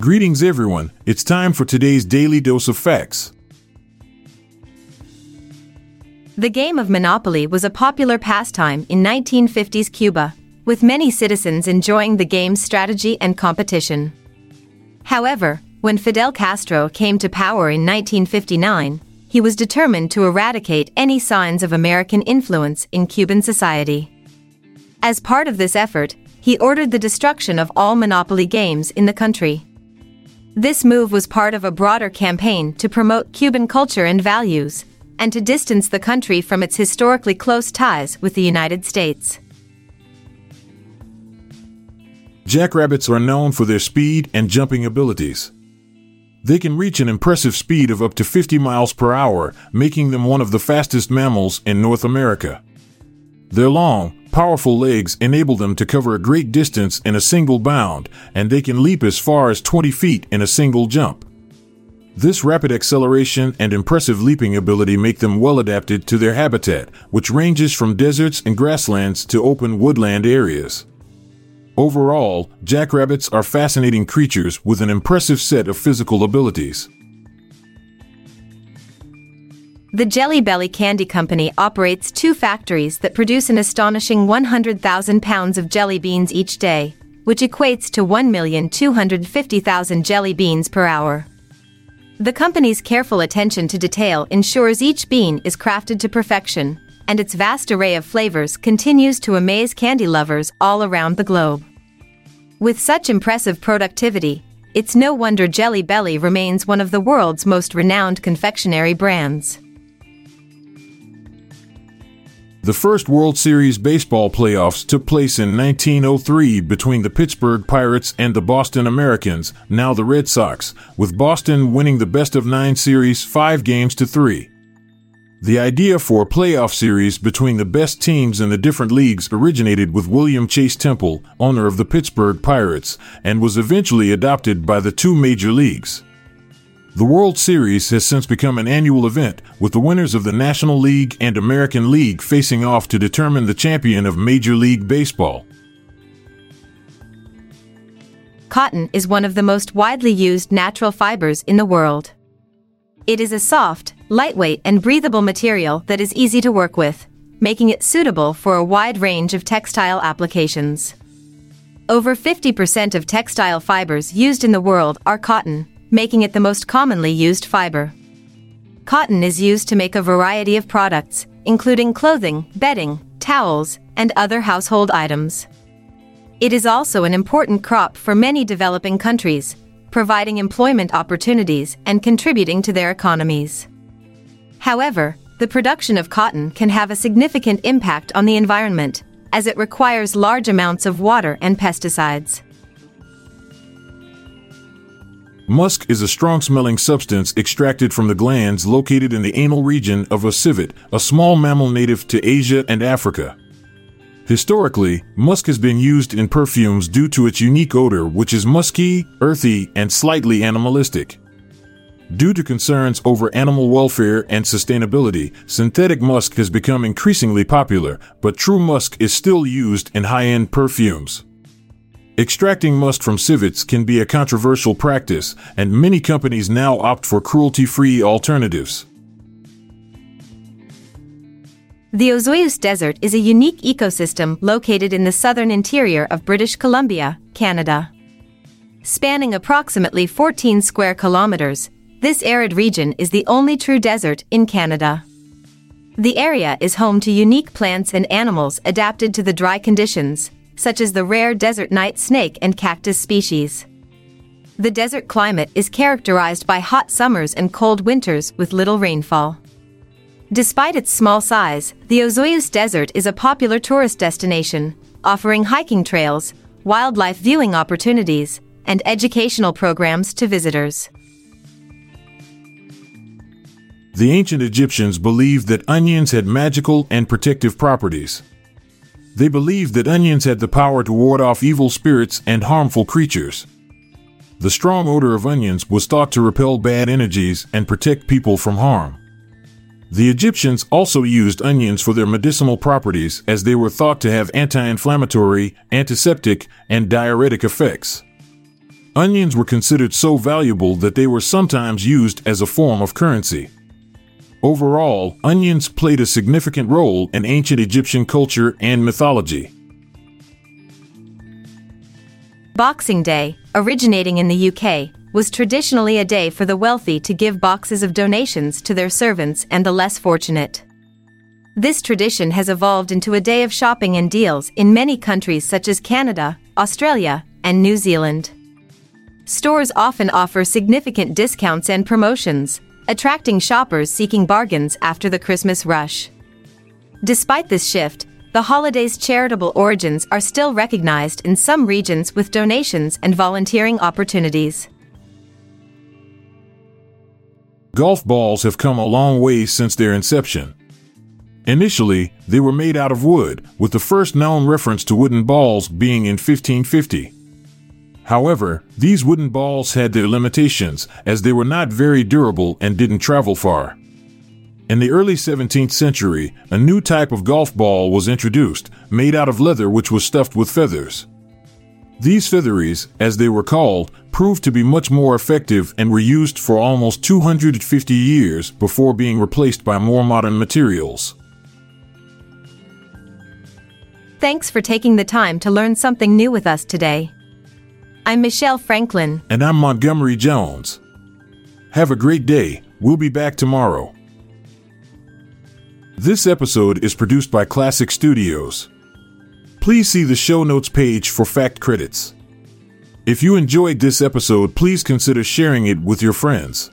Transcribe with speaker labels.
Speaker 1: Greetings, everyone. It's time for today's daily dose of facts.
Speaker 2: The game of Monopoly was a popular pastime in 1950s Cuba, with many citizens enjoying the game's strategy and competition. However, when Fidel Castro came to power in 1959, he was determined to eradicate any signs of American influence in Cuban society. As part of this effort, he ordered the destruction of all Monopoly games in the country. This move was part of a broader campaign to promote Cuban culture and values, and to distance the country from its historically close ties with the United States.
Speaker 1: Jackrabbits are known for their speed and jumping abilities. They can reach an impressive speed of up to 50 miles per hour, making them one of the fastest mammals in North America. Their long, powerful legs enable them to cover a great distance in a single bound, and they can leap as far as 20 feet in a single jump. This rapid acceleration and impressive leaping ability make them well adapted to their habitat, which ranges from deserts and grasslands to open woodland areas. Overall, jackrabbits are fascinating creatures with an impressive set of physical abilities.
Speaker 2: The Jelly Belly Candy Company operates two factories that produce an astonishing 100,000 pounds of jelly beans each day, which equates to 1,250,000 jelly beans per hour. The company's careful attention to detail ensures each bean is crafted to perfection, and its vast array of flavors continues to amaze candy lovers all around the globe. With such impressive productivity, it's no wonder Jelly Belly remains one of the world's most renowned confectionery brands.
Speaker 1: The first World Series baseball playoffs took place in 1903 between the Pittsburgh Pirates and the Boston Americans, now the Red Sox, with Boston winning the best of nine series five games to three. The idea for a playoff series between the best teams in the different leagues originated with William Chase Temple, owner of the Pittsburgh Pirates, and was eventually adopted by the two major leagues. The World Series has since become an annual event, with the winners of the National League and American League facing off to determine the champion of Major League Baseball.
Speaker 2: Cotton is one of the most widely used natural fibers in the world. It is a soft, lightweight, and breathable material that is easy to work with, making it suitable for a wide range of textile applications. Over 50% of textile fibers used in the world are cotton, making it the most commonly used fiber. Cotton is used to make a variety of products, including clothing, bedding, towels, and other household items. It is also an important crop for many developing countries, providing employment opportunities and contributing to their economies. However, the production of cotton can have a significant impact on the environment, as it requires large amounts of water and pesticides.
Speaker 1: Musk is a strong smelling substance extracted from the glands located in the anal region of a civet, a small mammal native to Asia and Africa. Historically, musk has been used in perfumes due to its unique odor, which is musky, earthy, and slightly animalistic. Due to concerns over animal welfare and sustainability, synthetic musk has become increasingly popular, but true musk is still used in high end perfumes. Extracting musk from civets can be a controversial practice, and many companies now opt for cruelty free alternatives.
Speaker 2: The Osoyoos Desert is a unique ecosystem located in the southern interior of British Columbia, Canada. Spanning approximately 14 square kilometers, this arid region is the only true desert in Canada. The area is home to unique plants and animals adapted to the dry conditions, such as the rare desert night snake and cactus species. The desert climate is characterized by hot summers and cold winters with little rainfall. Despite its small size, the Osoyoos Desert is a popular tourist destination, offering hiking trails, wildlife viewing opportunities, and educational programs to visitors.
Speaker 1: the ancient Egyptians believed that onions had magical and protective properties. They believed that onions had the power to ward off evil spirits and harmful creatures. The strong odor of onions was thought to repel bad energies and protect people from harm. The Egyptians also used onions for their medicinal properties as they were thought to have anti inflammatory, antiseptic, and diuretic effects. Onions were considered so valuable that they were sometimes used as a form of currency. Overall, onions played a significant role in ancient Egyptian culture and mythology.
Speaker 2: Boxing Day, originating in the UK, was traditionally a day for the wealthy to give boxes of donations to their servants and the less fortunate. This tradition has evolved into a day of shopping and deals in many countries such as Canada, Australia, and New Zealand. Stores often offer significant discounts and promotions, attracting shoppers seeking bargains after the Christmas rush. Despite this shift, the holiday's charitable origins are still recognized in some regions with donations and volunteering opportunities.
Speaker 1: Golf balls have come a long way since their inception. Initially, they were made out of wood, with the first known reference to wooden balls being in 1550. However, these wooden balls had their limitations, as they were not very durable and didn't travel far. In the early 17th century, a new type of golf ball was introduced, made out of leather which was stuffed with feathers. These featheries, as they were called, proved to be much more effective and were used for almost 250 years before being replaced by more modern materials.
Speaker 2: Thanks for taking the time to learn something new with us today. I'm Michelle Franklin.
Speaker 1: And I'm Montgomery Jones. Have a great day. We'll be back tomorrow. This episode is produced by Klassic Studios. Please see the show notes page for fact credits. If you enjoyed this episode, please consider sharing it with your friends.